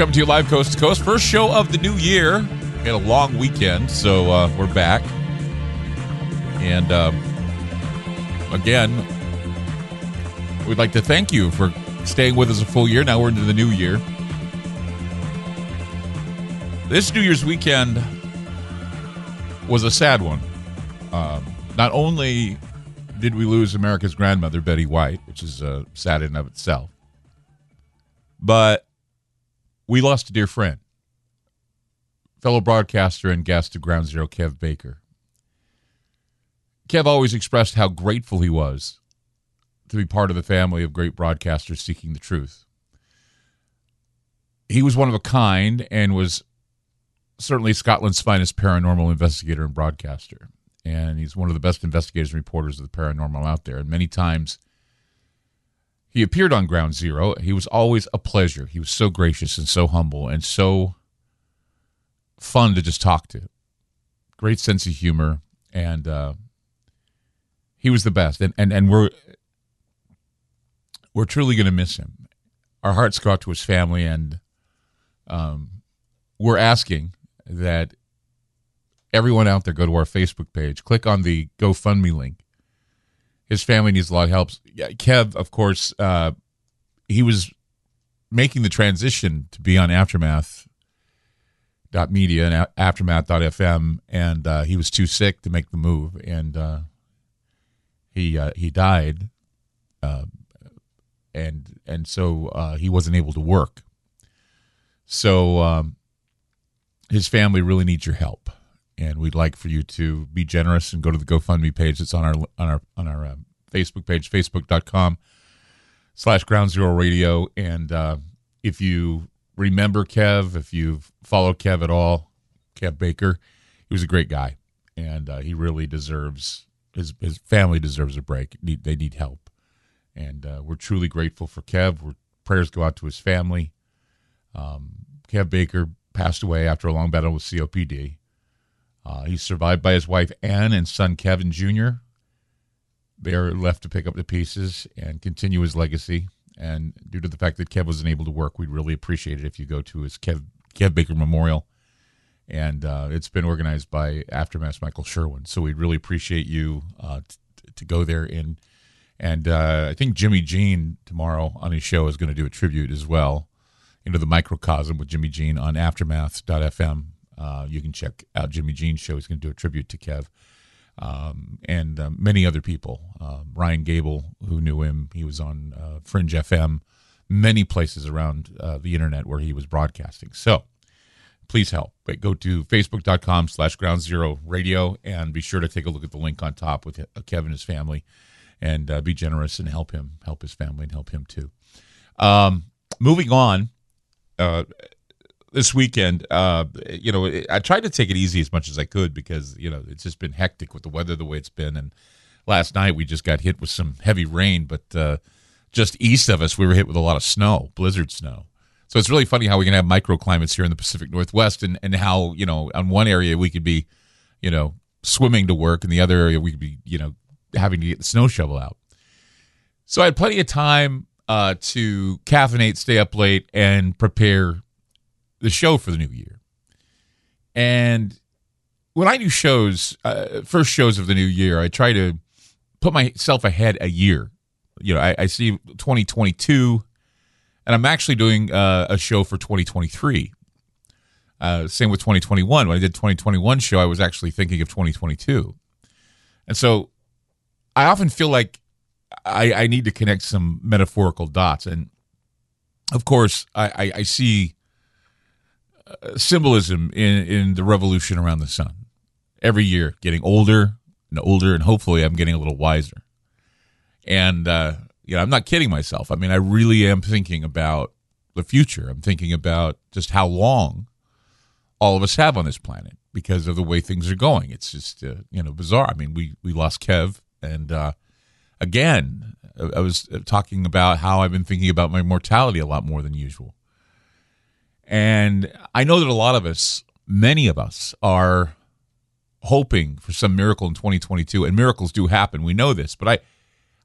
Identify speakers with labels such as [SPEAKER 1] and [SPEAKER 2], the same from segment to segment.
[SPEAKER 1] Coming to you live coast to coast. First show of the new year. We had a long weekend, so uh, we're back. And um, again, we'd like to thank you for staying with us a full year. Now we're into the new year. This New Year's weekend was a sad one. Um, not only did we lose America's grandmother, Betty White, which is uh, sad in of itself, but we lost a dear friend, fellow broadcaster and guest of Ground Zero, Kev Baker. Kev always expressed how grateful he was to be part of the family of great broadcasters seeking the truth. He was one of a kind and was certainly Scotland's finest paranormal investigator and broadcaster. And he's one of the best investigators and reporters of the paranormal out there. And many times he appeared on Ground Zero. He was always a pleasure. He was so gracious and so humble and so fun to just talk to. Great sense of humor, and uh, he was the best. And and and we're we're truly going to miss him. Our hearts go out to his family, and um, we're asking that everyone out there go to our Facebook page, click on the GoFundMe link, his family needs a lot of help. Yeah, Kev, of course, uh, he was making the transition to be on Aftermath dot media and aftermath.fm and uh, he was too sick to make the move and uh, he uh, he died uh, and and so uh, he wasn't able to work so um, his family really needs your help and we'd like for you to be generous and go to the GoFundMe page that's on our on our on our uh, Facebook page, facebook.com slash ground zero radio. And uh, if you remember Kev, if you've followed Kev at all, Kev Baker, he was a great guy. And uh, he really deserves, his, his family deserves a break. They need help. And uh, we're truly grateful for Kev. We're, prayers go out to his family. Um, Kev Baker passed away after a long battle with COPD. Uh, he's survived by his wife Ann and son Kevin Jr. They're left to pick up the pieces and continue his legacy. And due to the fact that Kev wasn't able to work, we'd really appreciate it if you go to his Kev, Kev Baker Memorial. And uh, it's been organized by Aftermath Michael Sherwin. So we'd really appreciate you uh, t- to go there. And, and uh, I think Jimmy Jean tomorrow on his show is going to do a tribute as well into the microcosm with Jimmy Jean on aftermath.fm. Uh, you can check out Jimmy Jean's show. He's going to do a tribute to Kev. Um, and uh, many other people. Uh, Ryan Gable, who knew him, he was on uh, Fringe FM, many places around uh, the internet where he was broadcasting. So please help. But go to facebook.com slash ground zero radio and be sure to take a look at the link on top with Kevin and his family and uh, be generous and help him, help his family, and help him too. Um, moving on, uh, this weekend, uh, you know, I tried to take it easy as much as I could because you know it's just been hectic with the weather the way it's been. And last night we just got hit with some heavy rain, but uh, just east of us we were hit with a lot of snow, blizzard snow. So it's really funny how we can have microclimates here in the Pacific Northwest, and and how you know on one area we could be, you know, swimming to work, and the other area we could be, you know, having to get the snow shovel out. So I had plenty of time uh, to caffeinate, stay up late, and prepare the show for the new year. And when I do shows, uh, first shows of the new year, I try to put myself ahead a year. You know, I, I see 2022, and I'm actually doing uh, a show for 2023. Uh, same with 2021. When I did 2021 show, I was actually thinking of 2022. And so I often feel like I, I need to connect some metaphorical dots. And of course, I, I, I see symbolism in in the revolution around the sun. Every year, getting older and older, and hopefully, I'm getting a little wiser. And uh, you know, I'm not kidding myself. I mean, I really am thinking about the future. I'm thinking about just how long all of us have on this planet because of the way things are going. It's just uh, you know bizarre. I mean, we we lost Kev, and uh, again, I was talking about how I've been thinking about my mortality a lot more than usual. And I know that a lot of us, many of us, are hoping for some miracle in 2022, and miracles do happen. We know this, but I,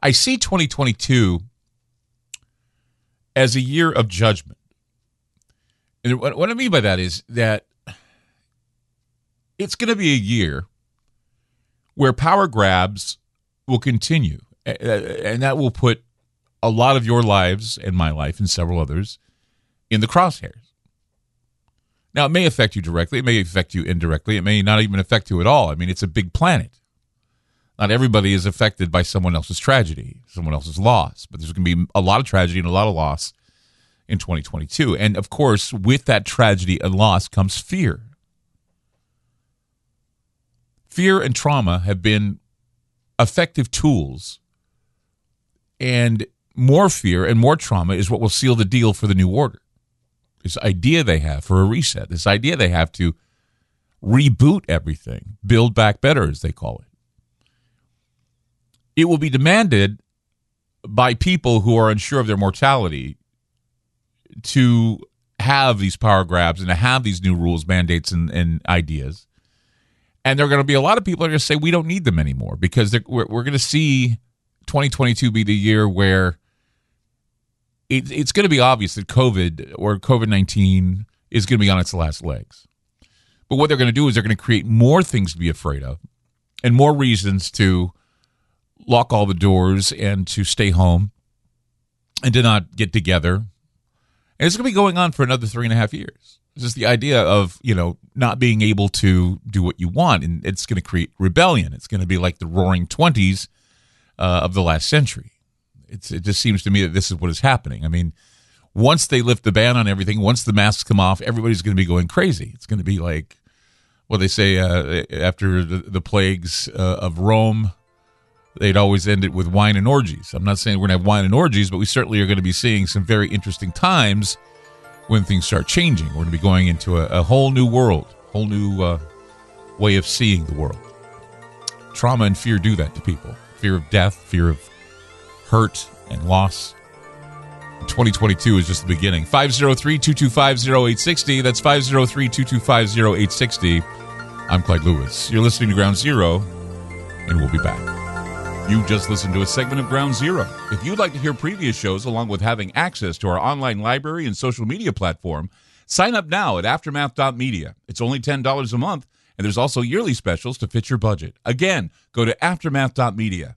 [SPEAKER 1] I see 2022 as a year of judgment. And what, what I mean by that is that it's going to be a year where power grabs will continue, and that will put a lot of your lives and my life and several others in the crosshairs. Now, it may affect you directly, it may affect you indirectly, it may not even affect you at all. I mean, it's a big planet. Not everybody is affected by someone else's tragedy, someone else's loss, but there's going to be a lot of tragedy and a lot of loss in 2022. And of course, with that tragedy and loss comes fear. Fear and trauma have been effective tools, and more fear and more trauma is what will seal the deal for the new order this idea they have for a reset, this idea they have to reboot everything, build back better, as they call it. It will be demanded by people who are unsure of their mortality to have these power grabs and to have these new rules, mandates, and, and ideas. And there are going to be a lot of people are going to say we don't need them anymore because we're, we're going to see 2022 be the year where it, it's going to be obvious that COVID or COVID 19 is going to be on its last legs. But what they're going to do is they're going to create more things to be afraid of and more reasons to lock all the doors and to stay home and to not get together. And it's going to be going on for another three and a half years. It's just the idea of, you know, not being able to do what you want. And it's going to create rebellion. It's going to be like the roaring 20s uh, of the last century. It's, it just seems to me that this is what is happening. I mean, once they lift the ban on everything, once the masks come off, everybody's going to be going crazy. It's going to be like what they say uh, after the, the plagues uh, of Rome. They'd always end it with wine and orgies. I'm not saying we're going to have wine and orgies, but we certainly are going to be seeing some very interesting times when things start changing. We're going to be going into a, a whole new world, whole new uh, way of seeing the world. Trauma and fear do that to people fear of death, fear of hurt, and loss. 2022 is just the beginning. 503 225 0860. That's 503 225 0860. I'm Clyde Lewis. You're listening to Ground Zero, and we'll be back. You just listened to a segment of Ground Zero. If you'd like to hear previous shows along with having access to our online library and social media platform, sign up now at aftermath.media. It's only $10 a month, and there's also yearly specials to fit your budget. Again, go to aftermath.media.